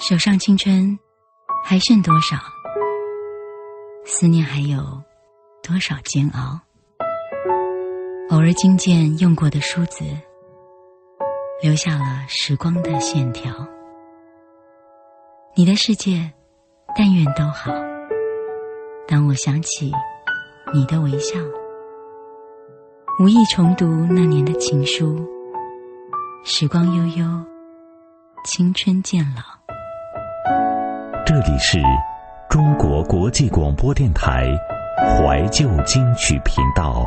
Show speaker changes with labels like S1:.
S1: 手上青春还剩多少？思念还有多少煎熬？偶尔惊见用过的梳子，留下了时光的线条。你的世界，但愿都好。当我想起你的微笑，无意重读那年的情书。时光悠悠，青春渐老。
S2: 这里是中国国际广播电台怀旧金曲频道。